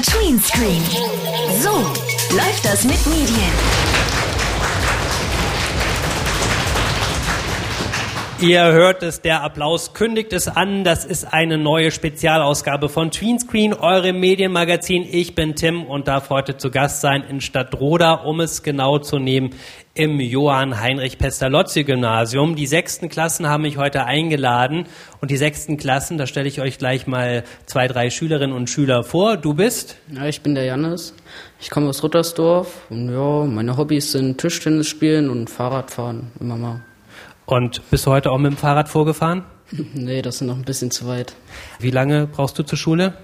MDR Tweenscreen. So läuft das mit Medien. Ihr hört es, der Applaus kündigt es an. Das ist eine neue Spezialausgabe von Tweenscreen, eurem Medienmagazin. Ich bin Tim und darf heute zu Gast sein in Stadtroda, um es genau zu nehmen, im Johann Heinrich Pestalozzi Gymnasium. Die sechsten Klassen haben mich heute eingeladen und die sechsten Klassen, da stelle ich euch gleich mal zwei, drei Schülerinnen und Schüler vor. Du bist? Ja, ich bin der Jannis. Ich komme aus Ruttersdorf und ja, meine Hobbys sind Tischtennis spielen und Fahrradfahren immer mal. Und bist du heute auch mit dem Fahrrad vorgefahren? nee, das ist noch ein bisschen zu weit. Wie lange brauchst du zur Schule?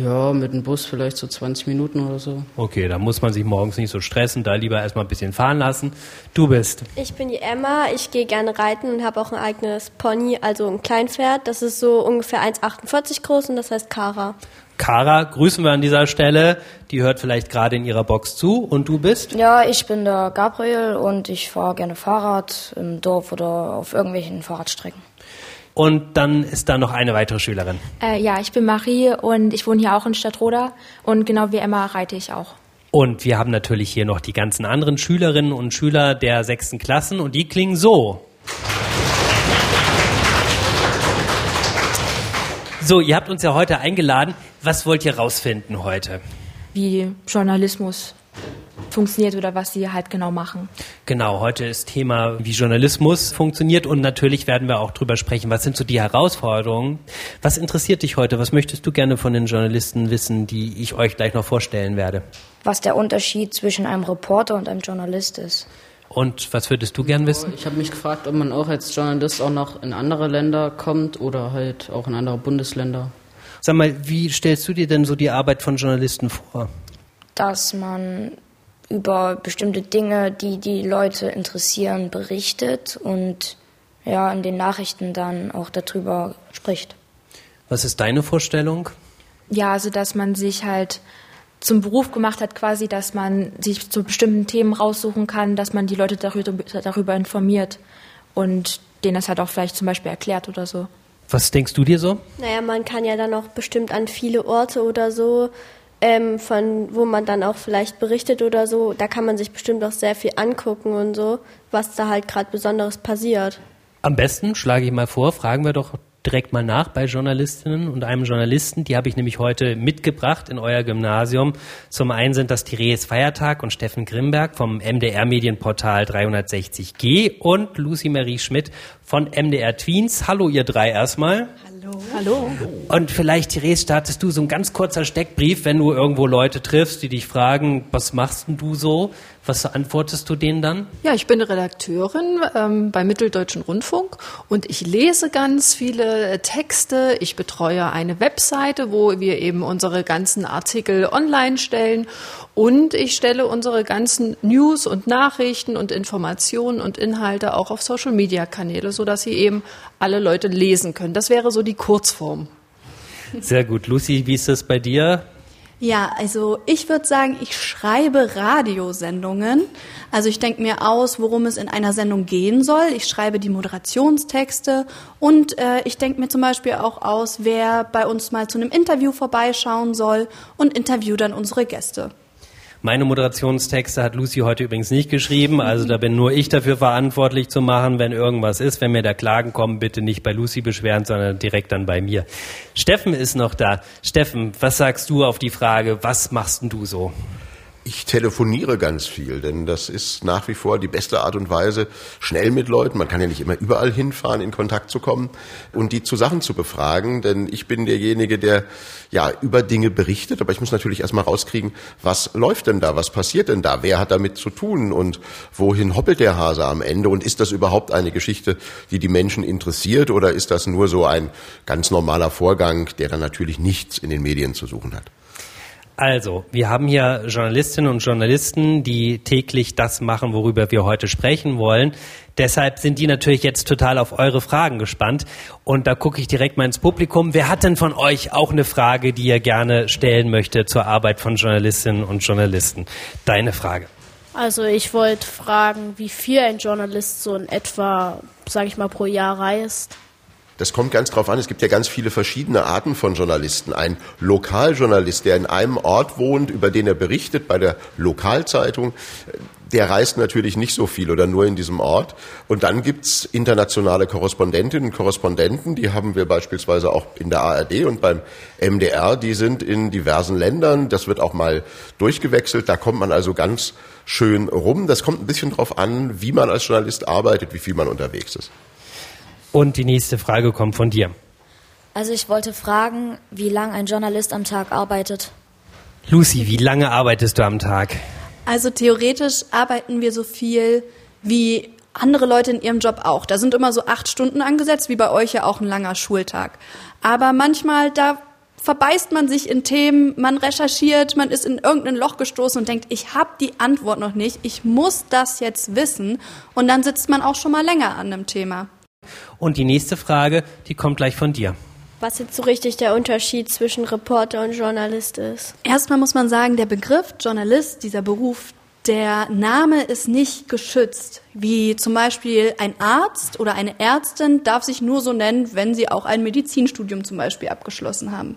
Ja, mit dem Bus vielleicht so 20 Minuten oder so. Okay, da muss man sich morgens nicht so stressen, da lieber erstmal ein bisschen fahren lassen. Du bist? Ich bin die Emma, ich gehe gerne reiten und habe auch ein eigenes Pony, also ein Kleinpferd. Das ist so ungefähr 1,48 groß und das heißt Kara. Kara grüßen wir an dieser Stelle. Die hört vielleicht gerade in ihrer Box zu. Und du bist? Ja, ich bin der Gabriel und ich fahre gerne Fahrrad im Dorf oder auf irgendwelchen Fahrradstrecken. Und dann ist da noch eine weitere Schülerin. Äh, ja, ich bin Marie und ich wohne hier auch in Stadtroda. Und genau wie Emma reite ich auch. Und wir haben natürlich hier noch die ganzen anderen Schülerinnen und Schüler der sechsten Klassen und die klingen so. So, ihr habt uns ja heute eingeladen. Was wollt ihr rausfinden heute? Wie Journalismus funktioniert oder was sie halt genau machen. Genau, heute ist Thema, wie Journalismus funktioniert und natürlich werden wir auch drüber sprechen, was sind so die Herausforderungen. Was interessiert dich heute? Was möchtest du gerne von den Journalisten wissen, die ich euch gleich noch vorstellen werde? Was der Unterschied zwischen einem Reporter und einem Journalist ist. Und was würdest du gern wissen? Ich habe mich gefragt, ob man auch als Journalist auch noch in andere Länder kommt oder halt auch in andere Bundesländer. Sag mal, wie stellst du dir denn so die Arbeit von Journalisten vor? Dass man über bestimmte Dinge, die die Leute interessieren, berichtet und ja, in den Nachrichten dann auch darüber spricht. Was ist deine Vorstellung? Ja, also dass man sich halt zum Beruf gemacht hat, quasi, dass man sich zu bestimmten Themen raussuchen kann, dass man die Leute darüber, darüber informiert und denen das halt auch vielleicht zum Beispiel erklärt oder so. Was denkst du dir so? Naja, man kann ja dann auch bestimmt an viele Orte oder so, ähm, von wo man dann auch vielleicht berichtet oder so, da kann man sich bestimmt auch sehr viel angucken und so, was da halt gerade Besonderes passiert. Am besten schlage ich mal vor, fragen wir doch direkt mal nach bei Journalistinnen und einem Journalisten. Die habe ich nämlich heute mitgebracht in euer Gymnasium. Zum einen sind das Therese Feiertag und Steffen Grimberg vom MDR Medienportal 360G und Lucy Marie Schmidt von MDR Tweens. Hallo ihr drei erstmal. Hallo. Hallo. Und vielleicht, Therese, startest du so ein ganz kurzer Steckbrief, wenn du irgendwo Leute triffst, die dich fragen, was machst denn du so? Was antwortest du denen dann? Ja, ich bin Redakteurin ähm, beim Mitteldeutschen Rundfunk und ich lese ganz viele Texte. Ich betreue eine Webseite, wo wir eben unsere ganzen Artikel online stellen und ich stelle unsere ganzen News und Nachrichten und Informationen und Inhalte auch auf Social-Media-Kanäle, sodass sie eben alle Leute lesen können. Das wäre so die Kurzform. Sehr gut. Lucy, wie ist das bei dir? Ja, also ich würde sagen, ich schreibe Radiosendungen. Also ich denke mir aus, worum es in einer Sendung gehen soll. Ich schreibe die Moderationstexte und äh, ich denke mir zum Beispiel auch aus, wer bei uns mal zu einem Interview vorbeischauen soll und interview dann unsere Gäste. Meine Moderationstexte hat Lucy heute übrigens nicht geschrieben, also da bin nur ich dafür verantwortlich zu machen, wenn irgendwas ist. Wenn mir da Klagen kommen, bitte nicht bei Lucy beschweren, sondern direkt dann bei mir. Steffen ist noch da. Steffen, was sagst du auf die Frage, was machst denn du so? Ich telefoniere ganz viel, denn das ist nach wie vor die beste Art und Weise, schnell mit Leuten, man kann ja nicht immer überall hinfahren, in Kontakt zu kommen und die zu Sachen zu befragen, denn ich bin derjenige, der ja über Dinge berichtet, aber ich muss natürlich erstmal rauskriegen, was läuft denn da, was passiert denn da, wer hat damit zu tun und wohin hoppelt der Hase am Ende und ist das überhaupt eine Geschichte, die die Menschen interessiert oder ist das nur so ein ganz normaler Vorgang, der dann natürlich nichts in den Medien zu suchen hat? Also, wir haben hier Journalistinnen und Journalisten, die täglich das machen, worüber wir heute sprechen wollen. Deshalb sind die natürlich jetzt total auf eure Fragen gespannt. Und da gucke ich direkt mal ins Publikum. Wer hat denn von euch auch eine Frage, die ihr gerne stellen möchte zur Arbeit von Journalistinnen und Journalisten? Deine Frage. Also ich wollte fragen, wie viel ein Journalist so in etwa, sage ich mal, pro Jahr reist. Das kommt ganz drauf an. Es gibt ja ganz viele verschiedene Arten von Journalisten. Ein Lokaljournalist, der in einem Ort wohnt, über den er berichtet bei der Lokalzeitung, der reist natürlich nicht so viel oder nur in diesem Ort. Und dann gibt's internationale Korrespondentinnen und Korrespondenten, die haben wir beispielsweise auch in der ARD und beim MDR, die sind in diversen Ländern. Das wird auch mal durchgewechselt. Da kommt man also ganz schön rum. Das kommt ein bisschen drauf an, wie man als Journalist arbeitet, wie viel man unterwegs ist. Und die nächste Frage kommt von dir. Also ich wollte fragen, wie lange ein Journalist am Tag arbeitet. Lucy, wie lange arbeitest du am Tag? Also theoretisch arbeiten wir so viel wie andere Leute in ihrem Job auch. Da sind immer so acht Stunden angesetzt, wie bei euch ja auch ein langer Schultag. Aber manchmal, da verbeißt man sich in Themen, man recherchiert, man ist in irgendein Loch gestoßen und denkt, ich habe die Antwort noch nicht, ich muss das jetzt wissen. Und dann sitzt man auch schon mal länger an einem Thema. Und die nächste Frage, die kommt gleich von dir. Was jetzt so richtig der Unterschied zwischen Reporter und Journalist ist? Erstmal muss man sagen, der Begriff Journalist, dieser Beruf, der Name ist nicht geschützt. Wie zum Beispiel ein Arzt oder eine Ärztin darf sich nur so nennen, wenn sie auch ein Medizinstudium zum Beispiel abgeschlossen haben.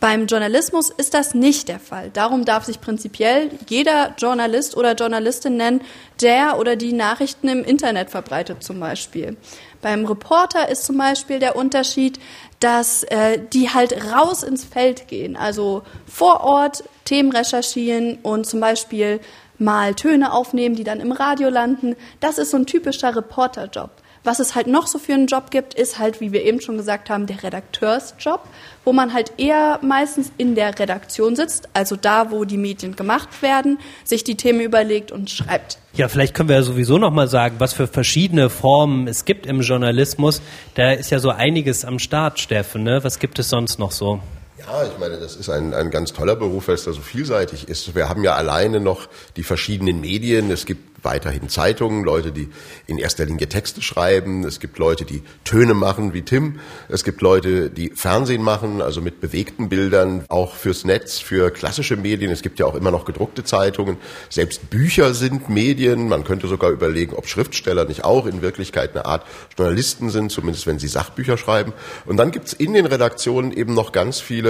Beim Journalismus ist das nicht der Fall. Darum darf sich prinzipiell jeder Journalist oder Journalistin nennen, der oder die Nachrichten im Internet verbreitet zum Beispiel. Beim Reporter ist zum Beispiel der Unterschied, dass äh, die halt raus ins Feld gehen, also vor Ort Themen recherchieren und zum Beispiel mal Töne aufnehmen, die dann im Radio landen. Das ist so ein typischer Reporterjob. Was es halt noch so für einen Job gibt, ist halt, wie wir eben schon gesagt haben, der Redakteursjob, wo man halt eher meistens in der Redaktion sitzt, also da, wo die Medien gemacht werden, sich die Themen überlegt und schreibt. Ja, vielleicht können wir ja sowieso noch mal sagen, was für verschiedene Formen es gibt im Journalismus. Da ist ja so einiges am Start, Steffen. Ne? Was gibt es sonst noch so? Ja, ich meine, das ist ein, ein ganz toller Beruf, weil es da so vielseitig ist. Wir haben ja alleine noch die verschiedenen Medien. Es gibt weiterhin Zeitungen, Leute, die in erster Linie Texte schreiben. Es gibt Leute, die Töne machen, wie Tim. Es gibt Leute, die Fernsehen machen, also mit bewegten Bildern, auch fürs Netz, für klassische Medien. Es gibt ja auch immer noch gedruckte Zeitungen. Selbst Bücher sind Medien. Man könnte sogar überlegen, ob Schriftsteller nicht auch in Wirklichkeit eine Art Journalisten sind, zumindest wenn sie Sachbücher schreiben. Und dann gibt's in den Redaktionen eben noch ganz viele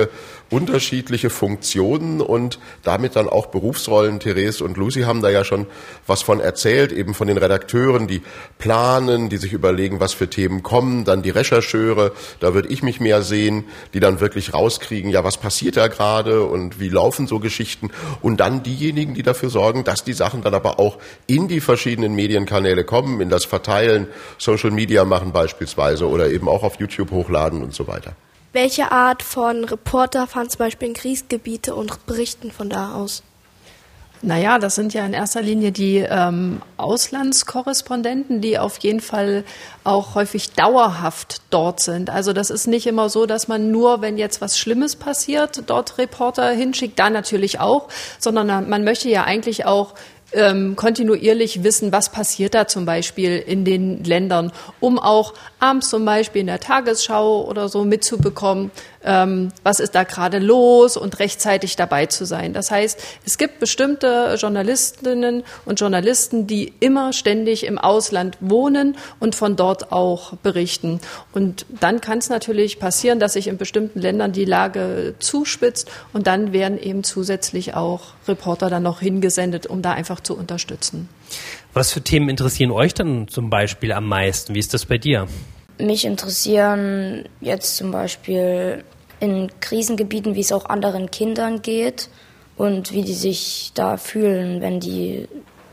unterschiedliche Funktionen und damit dann auch Berufsrollen. Therese und Lucy haben da ja schon was von erzählt, eben von den Redakteuren, die planen, die sich überlegen, was für Themen kommen, dann die Rechercheure, da würde ich mich mehr sehen, die dann wirklich rauskriegen, ja, was passiert da gerade und wie laufen so Geschichten und dann diejenigen, die dafür sorgen, dass die Sachen dann aber auch in die verschiedenen Medienkanäle kommen, in das Verteilen, Social Media machen beispielsweise oder eben auch auf YouTube hochladen und so weiter. Welche Art von Reporter fahren zum Beispiel in Kriegsgebiete und berichten von da aus? Naja, das sind ja in erster Linie die ähm, Auslandskorrespondenten, die auf jeden Fall auch häufig dauerhaft dort sind. Also das ist nicht immer so, dass man nur, wenn jetzt was Schlimmes passiert, dort Reporter hinschickt, da natürlich auch, sondern man möchte ja eigentlich auch ähm, kontinuierlich wissen, was passiert da zum Beispiel in den Ländern, um auch abends zum Beispiel in der Tagesschau oder so mitzubekommen, ähm, was ist da gerade los und rechtzeitig dabei zu sein. Das heißt, es gibt bestimmte Journalistinnen und Journalisten, die immer ständig im Ausland wohnen und von dort auch berichten. Und dann kann es natürlich passieren, dass sich in bestimmten Ländern die Lage zuspitzt und dann werden eben zusätzlich auch Reporter dann noch hingesendet, um da einfach zu unterstützen. Was für Themen interessieren euch dann zum Beispiel am meisten? Wie ist das bei dir? Mich interessieren jetzt zum Beispiel in Krisengebieten, wie es auch anderen Kindern geht und wie die sich da fühlen, wenn die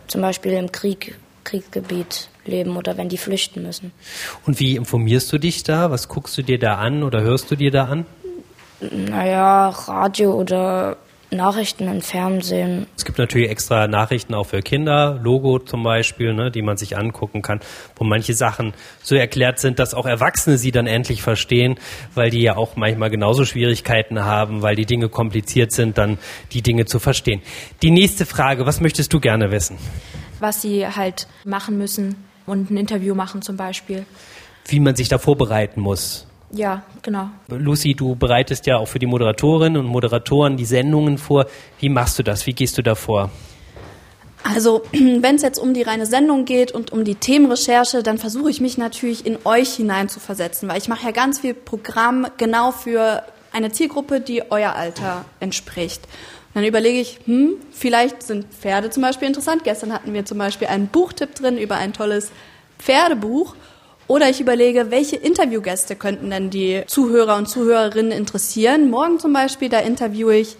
zum Beispiel im Krieg, Kriegsgebiet leben oder wenn die flüchten müssen. Und wie informierst du dich da? Was guckst du dir da an oder hörst du dir da an? Naja, Radio oder Nachrichten im Fernsehen. Es gibt natürlich extra Nachrichten auch für Kinder, Logo zum Beispiel, ne, die man sich angucken kann, wo manche Sachen so erklärt sind, dass auch Erwachsene sie dann endlich verstehen, weil die ja auch manchmal genauso Schwierigkeiten haben, weil die Dinge kompliziert sind, dann die Dinge zu verstehen. Die nächste Frage, was möchtest du gerne wissen? Was sie halt machen müssen und ein Interview machen zum Beispiel. Wie man sich da vorbereiten muss. Ja, genau. Lucy, du bereitest ja auch für die Moderatorinnen und Moderatoren die Sendungen vor. Wie machst du das? Wie gehst du da vor? Also, wenn es jetzt um die reine Sendung geht und um die Themenrecherche, dann versuche ich mich natürlich in euch hineinzuversetzen, weil ich mache ja ganz viel Programm genau für eine Zielgruppe, die euer Alter entspricht. Und dann überlege ich, hm, vielleicht sind Pferde zum Beispiel interessant. Gestern hatten wir zum Beispiel einen Buchtipp drin über ein tolles Pferdebuch. Oder ich überlege, welche Interviewgäste könnten denn die Zuhörer und Zuhörerinnen interessieren. Morgen zum Beispiel, da interviewe ich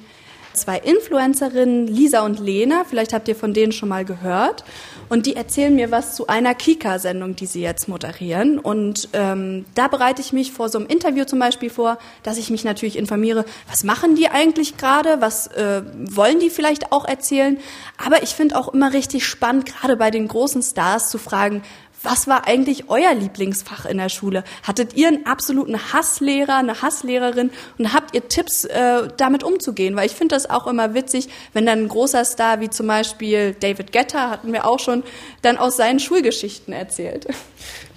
zwei Influencerinnen, Lisa und Lena. Vielleicht habt ihr von denen schon mal gehört. Und die erzählen mir was zu einer Kika-Sendung, die sie jetzt moderieren. Und ähm, da bereite ich mich vor so einem Interview zum Beispiel vor, dass ich mich natürlich informiere, was machen die eigentlich gerade, was äh, wollen die vielleicht auch erzählen. Aber ich finde auch immer richtig spannend, gerade bei den großen Stars zu fragen, was war eigentlich euer Lieblingsfach in der Schule? Hattet ihr einen absoluten Hasslehrer, eine Hasslehrerin und habt ihr Tipps, äh, damit umzugehen? Weil ich finde das auch immer witzig, wenn dann ein großer Star wie zum Beispiel David Guetta, hatten wir auch schon, dann aus seinen Schulgeschichten erzählt.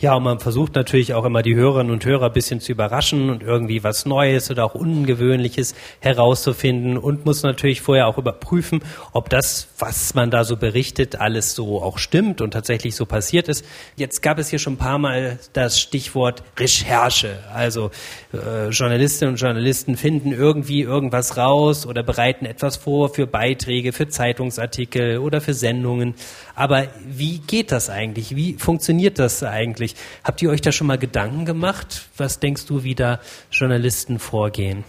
Ja, und man versucht natürlich auch immer die Hörerinnen und Hörer ein bisschen zu überraschen und irgendwie was Neues oder auch Ungewöhnliches herauszufinden und muss natürlich vorher auch überprüfen, ob das, was man da so berichtet, alles so auch stimmt und tatsächlich so passiert ist. Jetzt gab es hier schon ein paar Mal das Stichwort Recherche. Also äh, Journalistinnen und Journalisten finden irgendwie irgendwas raus oder bereiten etwas vor für Beiträge, für Zeitungsartikel oder für Sendungen. Aber wie geht das eigentlich? Wie funktioniert das eigentlich? Habt ihr euch da schon mal Gedanken gemacht? Was denkst du, wie da Journalisten vorgehen?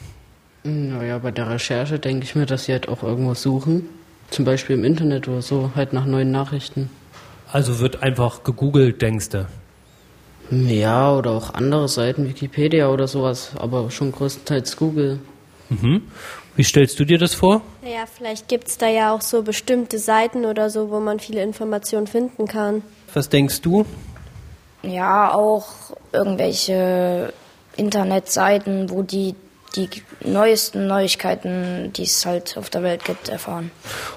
Naja, bei der Recherche denke ich mir, dass sie halt auch irgendwo suchen. Zum Beispiel im Internet oder so, halt nach neuen Nachrichten. Also wird einfach gegoogelt, denkst du? Ja, oder auch andere Seiten, Wikipedia oder sowas, aber schon größtenteils Google. Mhm. Wie stellst du dir das vor? Naja, vielleicht gibt es da ja auch so bestimmte Seiten oder so, wo man viele Informationen finden kann. Was denkst du? Ja, auch irgendwelche Internetseiten, wo die die neuesten Neuigkeiten, die es halt auf der Welt gibt, erfahren.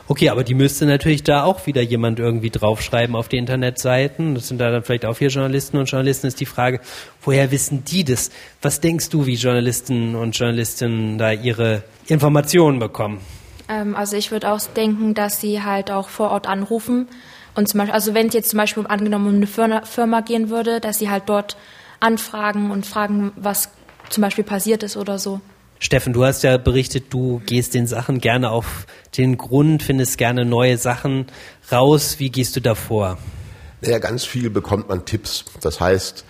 Okay, aber die müsste natürlich da auch wieder jemand irgendwie draufschreiben auf die Internetseiten. Das sind da dann vielleicht auch hier Journalisten und Journalisten. Ist die Frage, woher wissen die das? Was denkst du, wie Journalisten und Journalistinnen da ihre Informationen bekommen? Ähm, also ich würde auch denken, dass sie halt auch vor Ort anrufen. Und zum Beispiel, also wenn es jetzt zum Beispiel angenommen um eine Firma, Firma gehen würde, dass sie halt dort anfragen und fragen, was zum Beispiel passiert ist oder so. Steffen, du hast ja berichtet, du gehst den Sachen gerne auf den Grund, findest gerne neue Sachen raus. Wie gehst du da vor? Naja, ganz viel bekommt man Tipps. Das heißt,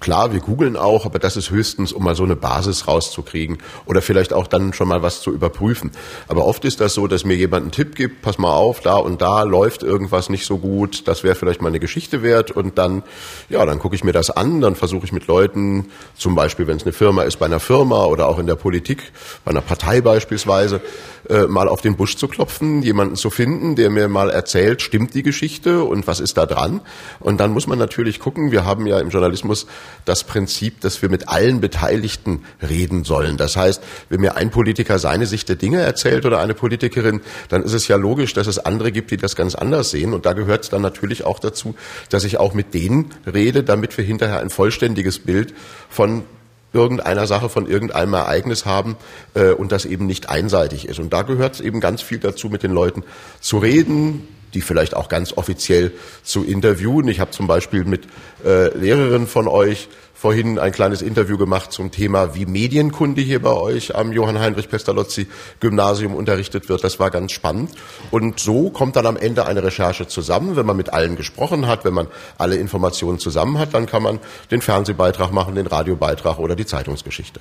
Klar, wir googeln auch, aber das ist höchstens, um mal so eine Basis rauszukriegen oder vielleicht auch dann schon mal was zu überprüfen. Aber oft ist das so, dass mir jemand einen Tipp gibt, pass mal auf, da und da läuft irgendwas nicht so gut, das wäre vielleicht mal eine Geschichte wert und dann, ja, dann gucke ich mir das an, dann versuche ich mit Leuten, zum Beispiel, wenn es eine Firma ist, bei einer Firma oder auch in der Politik, bei einer Partei beispielsweise, äh, mal auf den Busch zu klopfen, jemanden zu finden, der mir mal erzählt, stimmt die Geschichte und was ist da dran? Und dann muss man natürlich gucken, wir haben ja im Journalismus das Prinzip, dass wir mit allen Beteiligten reden sollen. Das heißt, wenn mir ein Politiker seine Sicht der Dinge erzählt oder eine Politikerin, dann ist es ja logisch, dass es andere gibt, die das ganz anders sehen. Und da gehört es dann natürlich auch dazu, dass ich auch mit denen rede, damit wir hinterher ein vollständiges Bild von irgendeiner Sache, von irgendeinem Ereignis haben äh, und das eben nicht einseitig ist. Und da gehört es eben ganz viel dazu, mit den Leuten zu reden, die vielleicht auch ganz offiziell zu interviewen. Ich habe zum Beispiel mit äh, Lehrerinnen von euch vorhin ein kleines Interview gemacht zum Thema, wie Medienkunde hier bei euch am Johann Heinrich Pestalozzi Gymnasium unterrichtet wird. Das war ganz spannend. Und so kommt dann am Ende eine Recherche zusammen. Wenn man mit allen gesprochen hat, wenn man alle Informationen zusammen hat, dann kann man den Fernsehbeitrag machen, den Radiobeitrag oder die Zeitungsgeschichte.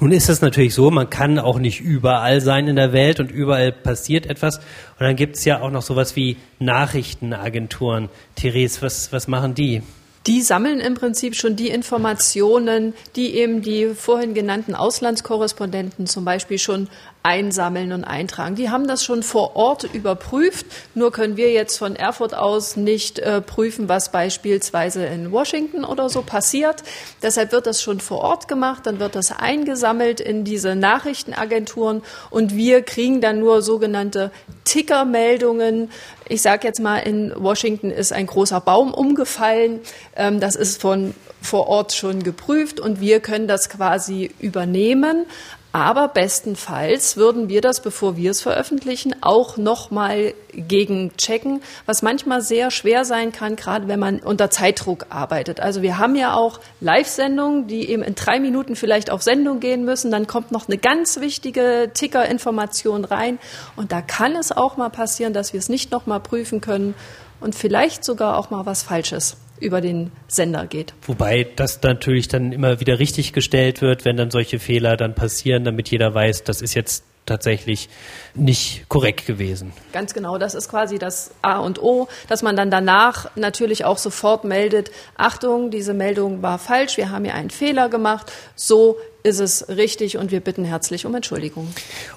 Nun ist es natürlich so, man kann auch nicht überall sein in der Welt und überall passiert etwas. Und dann gibt es ja auch noch sowas wie Nachrichtenagenturen. Therese, was, was machen die? Die sammeln im Prinzip schon die Informationen, die eben die vorhin genannten Auslandskorrespondenten zum Beispiel schon einsammeln und eintragen. Die haben das schon vor Ort überprüft. Nur können wir jetzt von Erfurt aus nicht äh, prüfen, was beispielsweise in Washington oder so passiert. Deshalb wird das schon vor Ort gemacht. Dann wird das eingesammelt in diese Nachrichtenagenturen und wir kriegen dann nur sogenannte Tickermeldungen. Ich sage jetzt mal, in Washington ist ein großer Baum umgefallen. Ähm, das ist von vor Ort schon geprüft und wir können das quasi übernehmen. Aber bestenfalls würden wir das, bevor wir es veröffentlichen, auch nochmal gegenchecken, was manchmal sehr schwer sein kann, gerade wenn man unter Zeitdruck arbeitet. Also wir haben ja auch Live-Sendungen, die eben in drei Minuten vielleicht auf Sendung gehen müssen. Dann kommt noch eine ganz wichtige Ticker-Information rein. Und da kann es auch mal passieren, dass wir es nicht nochmal prüfen können und vielleicht sogar auch mal was Falsches über den Sender geht. Wobei das natürlich dann immer wieder richtig gestellt wird, wenn dann solche Fehler dann passieren, damit jeder weiß, das ist jetzt tatsächlich nicht korrekt gewesen. Ganz genau, das ist quasi das A und O, dass man dann danach natürlich auch sofort meldet, Achtung, diese Meldung war falsch, wir haben hier einen Fehler gemacht, so ist es richtig und wir bitten herzlich um Entschuldigung.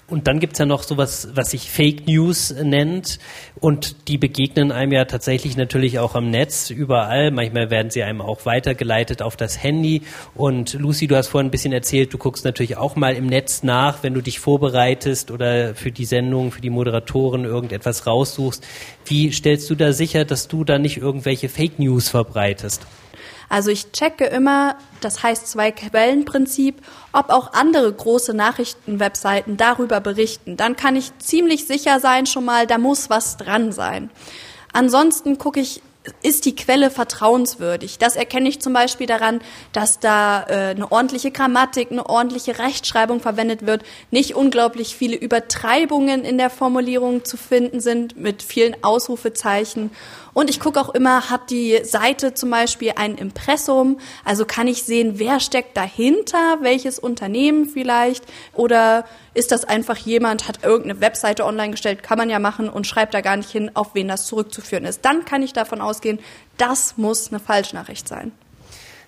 Und dann gibt es ja noch sowas, was sich Fake News nennt und die begegnen einem ja tatsächlich natürlich auch am Netz überall. Manchmal werden sie einem auch weitergeleitet auf das Handy. Und Lucy, du hast vorhin ein bisschen erzählt, du guckst natürlich auch mal im Netz nach, wenn du dich vorbereitest oder für die Sendung, für die Moderatoren irgendetwas raussuchst. Wie stellst du da sicher, dass du da nicht irgendwelche Fake News verbreitest? Also ich checke immer, das heißt zwei Quellenprinzip, ob auch andere große Nachrichtenwebseiten darüber berichten. Dann kann ich ziemlich sicher sein schon mal, da muss was dran sein. Ansonsten gucke ich ist die Quelle vertrauenswürdig? Das erkenne ich zum Beispiel daran, dass da äh, eine ordentliche Grammatik, eine ordentliche Rechtschreibung verwendet wird, nicht unglaublich viele Übertreibungen in der Formulierung zu finden sind mit vielen Ausrufezeichen und ich gucke auch immer, hat die Seite zum Beispiel ein Impressum? Also kann ich sehen, wer steckt dahinter, welches Unternehmen vielleicht? Oder ist das einfach jemand, hat irgendeine Webseite online gestellt, kann man ja machen und schreibt da gar nicht hin, auf wen das zurückzuführen ist. Dann kann ich davon ausgehen, das muss eine Falschnachricht sein.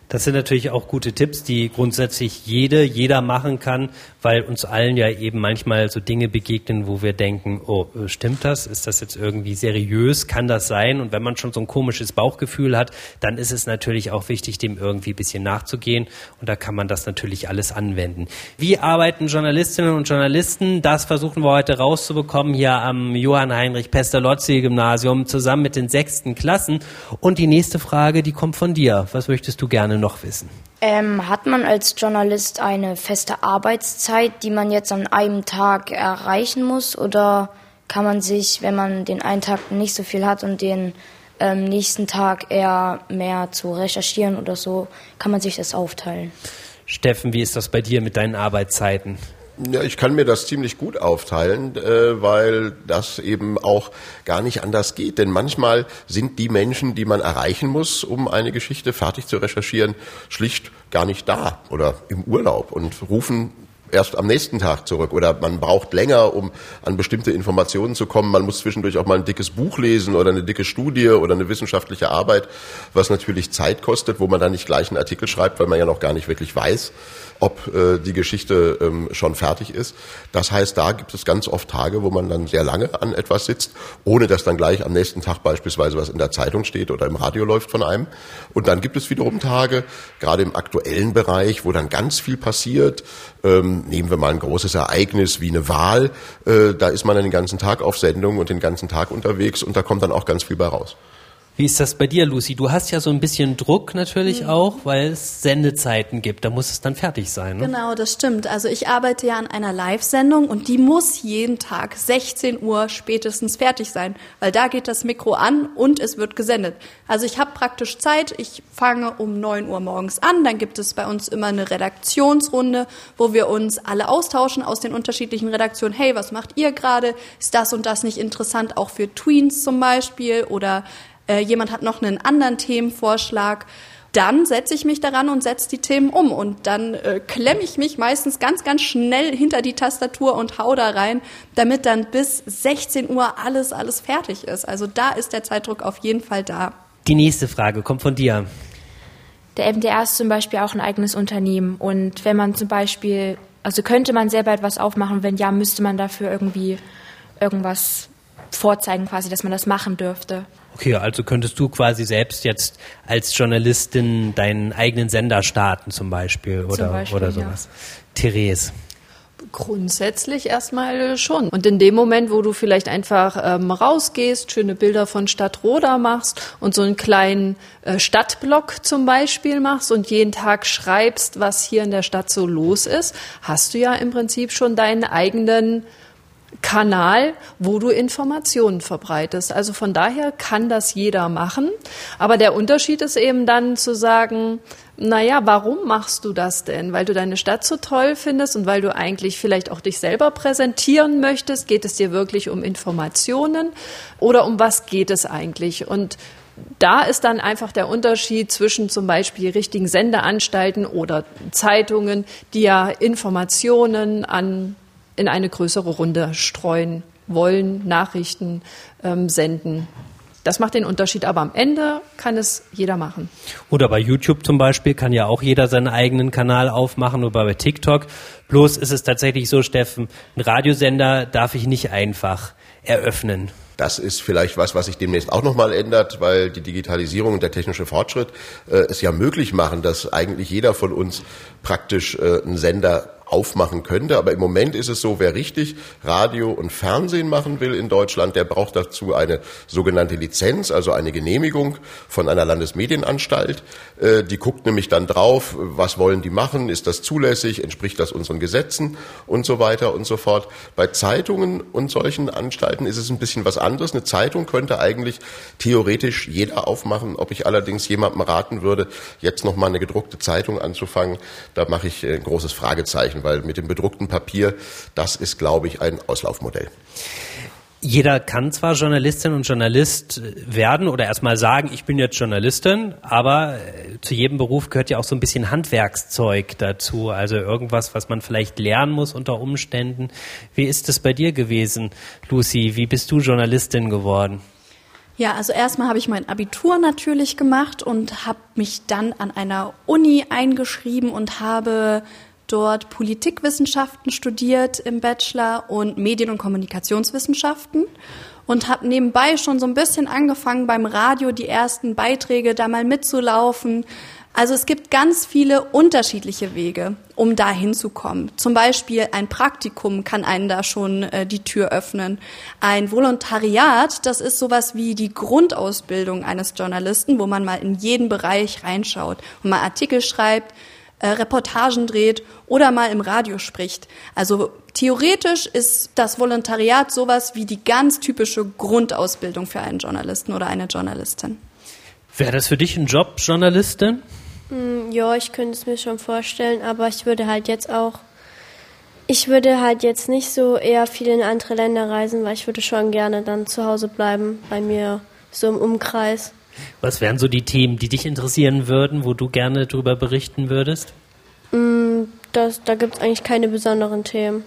Das sind natürlich auch gute Tipps, die grundsätzlich jede, jeder machen kann, weil uns allen ja eben manchmal so Dinge begegnen, wo wir denken, oh, äh, stimmt das? Ist das jetzt irgendwie seriös? Kann das sein? Und wenn man schon so ein komisches Bauchgefühl hat, dann ist es natürlich auch wichtig, dem irgendwie ein bisschen nachzugehen. Und da kann man das natürlich alles anwenden. Wie arbeiten Journalistinnen und Journalisten? Das versuchen wir heute rauszubekommen hier am Johann Heinrich Pestalozzi Gymnasium zusammen mit den sechsten Klassen. Und die nächste Frage, die kommt von dir. Was möchtest du gerne noch wissen? Ähm, hat man als Journalist eine feste Arbeitszeit, die man jetzt an einem Tag erreichen muss? Oder kann man sich, wenn man den einen Tag nicht so viel hat und den ähm, nächsten Tag eher mehr zu recherchieren oder so, kann man sich das aufteilen? Steffen, wie ist das bei dir mit deinen Arbeitszeiten? Ja, ich kann mir das ziemlich gut aufteilen, äh, weil das eben auch gar nicht anders geht. Denn manchmal sind die Menschen, die man erreichen muss, um eine Geschichte fertig zu recherchieren, schlicht gar nicht da oder im Urlaub und rufen erst am nächsten Tag zurück oder man braucht länger, um an bestimmte Informationen zu kommen. Man muss zwischendurch auch mal ein dickes Buch lesen oder eine dicke Studie oder eine wissenschaftliche Arbeit, was natürlich Zeit kostet, wo man dann nicht gleich einen Artikel schreibt, weil man ja noch gar nicht wirklich weiß, ob äh, die Geschichte ähm, schon fertig ist. Das heißt, da gibt es ganz oft Tage, wo man dann sehr lange an etwas sitzt, ohne dass dann gleich am nächsten Tag beispielsweise was in der Zeitung steht oder im Radio läuft von einem. Und dann gibt es wiederum Tage, gerade im aktuellen Bereich, wo dann ganz viel passiert. Ähm, nehmen wir mal ein großes Ereignis wie eine Wahl. Äh, da ist man den ganzen Tag auf Sendung und den ganzen Tag unterwegs und da kommt dann auch ganz viel bei raus. Wie ist das bei dir, Lucy? Du hast ja so ein bisschen Druck natürlich mhm. auch, weil es Sendezeiten gibt. Da muss es dann fertig sein. Ne? Genau, das stimmt. Also ich arbeite ja an einer Live-Sendung und die muss jeden Tag 16 Uhr spätestens fertig sein, weil da geht das Mikro an und es wird gesendet. Also ich habe praktisch Zeit. Ich fange um 9 Uhr morgens an. Dann gibt es bei uns immer eine Redaktionsrunde, wo wir uns alle austauschen aus den unterschiedlichen Redaktionen. Hey, was macht ihr gerade? Ist das und das nicht interessant auch für Tweens zum Beispiel oder äh, jemand hat noch einen anderen Themenvorschlag, dann setze ich mich daran und setze die Themen um und dann äh, klemme ich mich meistens ganz, ganz schnell hinter die Tastatur und hau da rein, damit dann bis 16 Uhr alles, alles fertig ist. Also da ist der Zeitdruck auf jeden Fall da. Die nächste Frage kommt von dir. Der MDR ist zum Beispiel auch ein eigenes Unternehmen und wenn man zum Beispiel, also könnte man selber etwas aufmachen, wenn ja, müsste man dafür irgendwie irgendwas vorzeigen, quasi, dass man das machen dürfte. Okay, also könntest du quasi selbst jetzt als Journalistin deinen eigenen Sender starten zum Beispiel oder, zum Beispiel, oder sowas. Ja. Therese. Grundsätzlich erstmal schon. Und in dem Moment, wo du vielleicht einfach ähm, rausgehst, schöne Bilder von Stadtroda machst und so einen kleinen äh, Stadtblock zum Beispiel machst und jeden Tag schreibst, was hier in der Stadt so los ist, hast du ja im Prinzip schon deinen eigenen Kanal, wo du Informationen verbreitest. Also von daher kann das jeder machen. Aber der Unterschied ist eben dann zu sagen, naja, warum machst du das denn? Weil du deine Stadt so toll findest und weil du eigentlich vielleicht auch dich selber präsentieren möchtest? Geht es dir wirklich um Informationen oder um was geht es eigentlich? Und da ist dann einfach der Unterschied zwischen zum Beispiel richtigen Sendeanstalten oder Zeitungen, die ja Informationen an in eine größere Runde streuen wollen, Nachrichten ähm, senden. Das macht den Unterschied, aber am Ende kann es jeder machen. Oder bei YouTube zum Beispiel kann ja auch jeder seinen eigenen Kanal aufmachen oder bei TikTok. Bloß ist es tatsächlich so, Steffen, ein Radiosender darf ich nicht einfach eröffnen. Das ist vielleicht was, was sich demnächst auch nochmal ändert, weil die Digitalisierung und der technische Fortschritt äh, es ja möglich machen, dass eigentlich jeder von uns praktisch äh, einen Sender aufmachen könnte. Aber im Moment ist es so, wer richtig Radio und Fernsehen machen will in Deutschland, der braucht dazu eine sogenannte Lizenz, also eine Genehmigung von einer Landesmedienanstalt. Äh, die guckt nämlich dann drauf, was wollen die machen, ist das zulässig, entspricht das unseren Gesetzen und so weiter und so fort. Bei Zeitungen und solchen Anstalten ist es ein bisschen was anderes. Eine Zeitung könnte eigentlich theoretisch jeder aufmachen. Ob ich allerdings jemandem raten würde, jetzt noch mal eine gedruckte Zeitung anzufangen, da mache ich ein großes Fragezeichen weil mit dem bedruckten Papier, das ist, glaube ich, ein Auslaufmodell. Jeder kann zwar Journalistin und Journalist werden oder erstmal sagen, ich bin jetzt Journalistin, aber äh, zu jedem Beruf gehört ja auch so ein bisschen Handwerkszeug dazu, also irgendwas, was man vielleicht lernen muss unter Umständen. Wie ist es bei dir gewesen, Lucy? Wie bist du Journalistin geworden? Ja, also erstmal habe ich mein Abitur natürlich gemacht und habe mich dann an einer Uni eingeschrieben und habe dort Politikwissenschaften studiert im Bachelor und Medien- und Kommunikationswissenschaften und habe nebenbei schon so ein bisschen angefangen beim Radio die ersten Beiträge da mal mitzulaufen. Also es gibt ganz viele unterschiedliche Wege, um da hinzukommen. Zum Beispiel ein Praktikum kann einen da schon äh, die Tür öffnen. Ein Volontariat, das ist sowas wie die Grundausbildung eines Journalisten, wo man mal in jeden Bereich reinschaut und mal Artikel schreibt, äh, Reportagen dreht oder mal im Radio spricht. Also theoretisch ist das Volontariat sowas wie die ganz typische Grundausbildung für einen Journalisten oder eine Journalistin. Wäre das für dich ein Job, Journalistin? Mm, ja, ich könnte es mir schon vorstellen, aber ich würde halt jetzt auch, ich würde halt jetzt nicht so eher viel in andere Länder reisen, weil ich würde schon gerne dann zu Hause bleiben, bei mir so im Umkreis. Was wären so die Themen, die dich interessieren würden, wo du gerne darüber berichten würdest? Mm, das, da gibt es eigentlich keine besonderen Themen.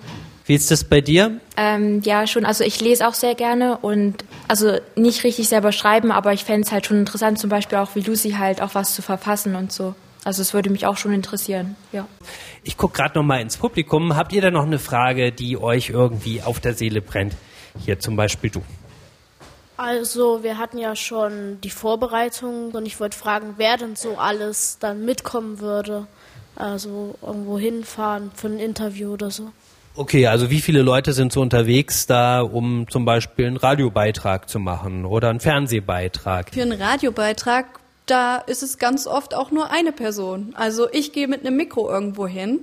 Wie ist das bei dir? Ähm, ja, schon. Also ich lese auch sehr gerne und also nicht richtig selber schreiben, aber ich fände es halt schon interessant, zum Beispiel auch wie Lucy halt auch was zu verfassen und so. Also es würde mich auch schon interessieren, ja. Ich gucke gerade noch mal ins Publikum. Habt ihr da noch eine Frage, die euch irgendwie auf der Seele brennt? Hier zum Beispiel du. Also wir hatten ja schon die Vorbereitung und ich wollte fragen, wer denn so alles dann mitkommen würde. Also irgendwo hinfahren für ein Interview oder so. Okay, also wie viele Leute sind so unterwegs da, um zum Beispiel einen Radiobeitrag zu machen oder einen Fernsehbeitrag? Für einen Radiobeitrag, da ist es ganz oft auch nur eine Person. Also ich gehe mit einem Mikro irgendwo hin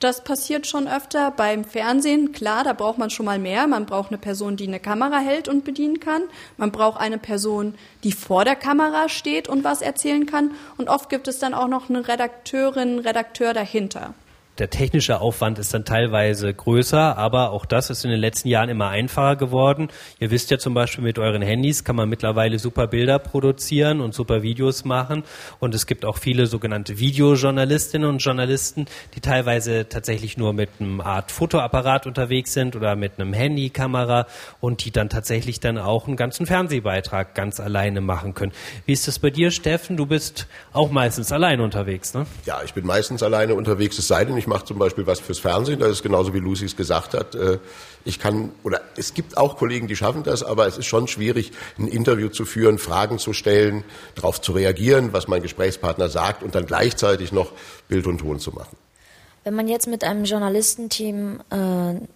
das passiert schon öfter beim Fernsehen. Klar, da braucht man schon mal mehr. Man braucht eine Person, die eine Kamera hält und bedienen kann. Man braucht eine Person, die vor der Kamera steht und was erzählen kann. Und oft gibt es dann auch noch eine Redakteurin, Redakteur dahinter der technische Aufwand ist dann teilweise größer, aber auch das ist in den letzten Jahren immer einfacher geworden. Ihr wisst ja zum Beispiel, mit euren Handys kann man mittlerweile super Bilder produzieren und super Videos machen. Und es gibt auch viele sogenannte Videojournalistinnen und Journalisten, die teilweise tatsächlich nur mit einem Art Fotoapparat unterwegs sind oder mit einem Handykamera und die dann tatsächlich dann auch einen ganzen Fernsehbeitrag ganz alleine machen können. Wie ist das bei dir, Steffen? Du bist auch meistens alleine unterwegs, ne? Ja, ich bin meistens alleine unterwegs, es sei denn, ich mache zum Beispiel was fürs Fernsehen, das ist genauso wie Lucy es gesagt hat. Äh, ich kann, oder es gibt auch Kollegen, die schaffen das, aber es ist schon schwierig, ein Interview zu führen, Fragen zu stellen, darauf zu reagieren, was mein Gesprächspartner sagt und dann gleichzeitig noch Bild und Ton zu machen. Wenn man jetzt mit einem Journalistenteam äh,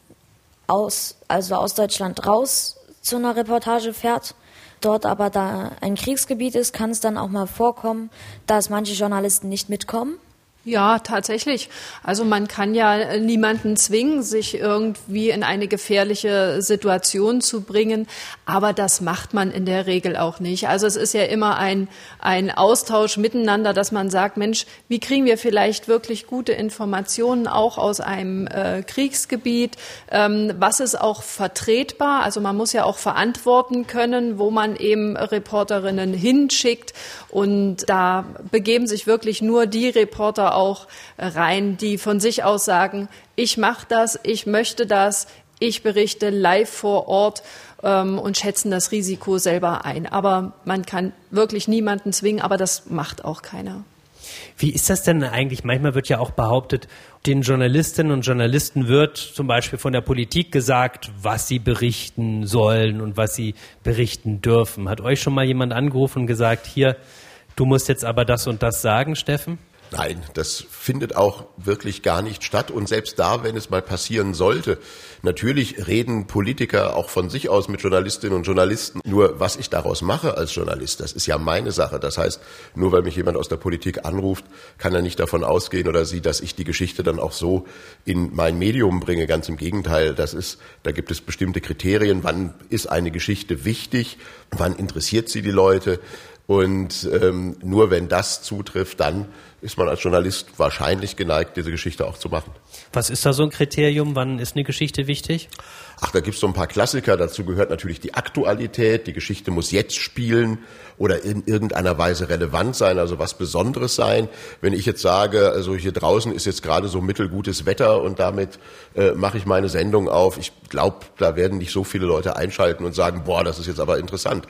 aus, also aus Deutschland raus zu einer Reportage fährt, dort aber da ein Kriegsgebiet ist, kann es dann auch mal vorkommen, dass manche Journalisten nicht mitkommen. Ja, tatsächlich. Also man kann ja niemanden zwingen, sich irgendwie in eine gefährliche Situation zu bringen, aber das macht man in der Regel auch nicht. Also es ist ja immer ein, ein Austausch miteinander, dass man sagt, Mensch, wie kriegen wir vielleicht wirklich gute Informationen auch aus einem äh, Kriegsgebiet? Ähm, was ist auch vertretbar? Also man muss ja auch verantworten können, wo man eben Reporterinnen hinschickt und da begeben sich wirklich nur die Reporter auch rein, die von sich aus sagen, ich mache das, ich möchte das, ich berichte live vor Ort ähm, und schätzen das Risiko selber ein. Aber man kann wirklich niemanden zwingen, aber das macht auch keiner. Wie ist das denn eigentlich? Manchmal wird ja auch behauptet, den Journalistinnen und Journalisten wird zum Beispiel von der Politik gesagt, was sie berichten sollen und was sie berichten dürfen. Hat euch schon mal jemand angerufen und gesagt, hier, du musst jetzt aber das und das sagen, Steffen? Nein, das findet auch wirklich gar nicht statt. Und selbst da, wenn es mal passieren sollte, natürlich reden Politiker auch von sich aus mit Journalistinnen und Journalisten. Nur was ich daraus mache als Journalist, das ist ja meine Sache. Das heißt, nur weil mich jemand aus der Politik anruft, kann er nicht davon ausgehen oder sie, dass ich die Geschichte dann auch so in mein Medium bringe. Ganz im Gegenteil, das ist, da gibt es bestimmte Kriterien. Wann ist eine Geschichte wichtig? Wann interessiert sie die Leute? Und ähm, nur wenn das zutrifft, dann ist man als Journalist wahrscheinlich geneigt, diese Geschichte auch zu machen. Was ist da so ein Kriterium? Wann ist eine Geschichte wichtig? Ach, da gibt's so ein paar Klassiker. Dazu gehört natürlich die Aktualität. Die Geschichte muss jetzt spielen oder in irgendeiner Weise relevant sein, also was Besonderes sein. Wenn ich jetzt sage, also hier draußen ist jetzt gerade so mittelgutes Wetter und damit äh, mache ich meine Sendung auf, ich glaube, da werden nicht so viele Leute einschalten und sagen, boah, das ist jetzt aber interessant.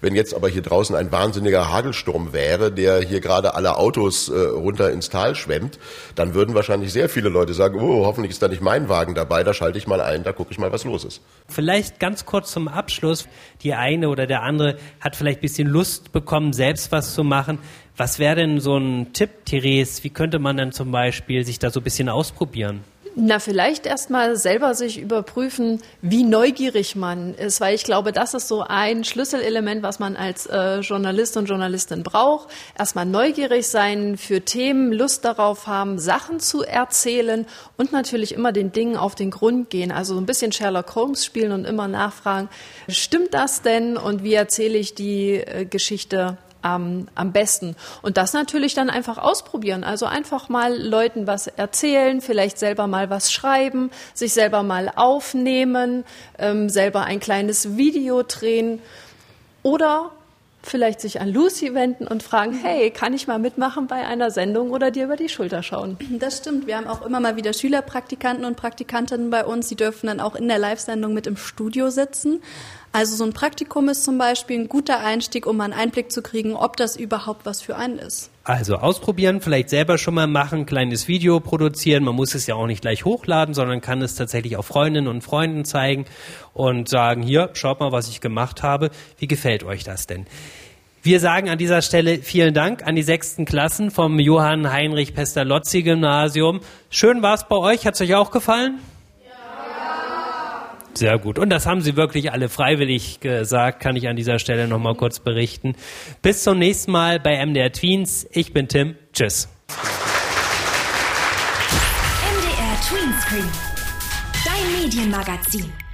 Wenn jetzt aber hier draußen ein wahnsinniger Hagelsturm wäre, der hier gerade alle Autos äh, runter ins Tal schwemmt, dann würden wahrscheinlich sehr viele Leute sagen, oh, hoffentlich ist da nicht mein Wagen dabei, da schalte ich mal ein, da gucke ich mal, was los ist. Vielleicht ganz kurz zum Abschluss. Die eine oder der andere hat vielleicht ein bisschen Lust bekommen, selbst was zu machen. Was wäre denn so ein Tipp, Therese? Wie könnte man dann zum Beispiel sich da so ein bisschen ausprobieren? Na, vielleicht erstmal selber sich überprüfen, wie neugierig man ist, weil ich glaube, das ist so ein Schlüsselelement, was man als äh, Journalist und Journalistin braucht. Erstmal neugierig sein für Themen, Lust darauf haben, Sachen zu erzählen und natürlich immer den Dingen auf den Grund gehen. Also so ein bisschen Sherlock Holmes spielen und immer nachfragen, stimmt das denn und wie erzähle ich die äh, Geschichte am, am besten. Und das natürlich dann einfach ausprobieren. Also einfach mal Leuten was erzählen, vielleicht selber mal was schreiben, sich selber mal aufnehmen, ähm, selber ein kleines Video drehen oder vielleicht sich an Lucy wenden und fragen, hey, kann ich mal mitmachen bei einer Sendung oder dir über die Schulter schauen? Das stimmt. Wir haben auch immer mal wieder Schülerpraktikanten und Praktikantinnen bei uns. Die dürfen dann auch in der Live-Sendung mit im Studio sitzen. Also so ein Praktikum ist zum Beispiel ein guter Einstieg, um einen Einblick zu kriegen, ob das überhaupt was für einen ist. Also ausprobieren, vielleicht selber schon mal machen, kleines Video produzieren. Man muss es ja auch nicht gleich hochladen, sondern kann es tatsächlich auch Freundinnen und Freunden zeigen und sagen, hier, schaut mal, was ich gemacht habe. Wie gefällt euch das denn? Wir sagen an dieser Stelle vielen Dank an die sechsten Klassen vom Johann Heinrich Pestalozzi Gymnasium. Schön war es bei euch. Hat es euch auch gefallen? Sehr gut. Und das haben Sie wirklich alle freiwillig gesagt, kann ich an dieser Stelle nochmal kurz berichten. Bis zum nächsten Mal bei MDR Tweens. Ich bin Tim. Tschüss. MDR Tweenscreen. Dein Medienmagazin.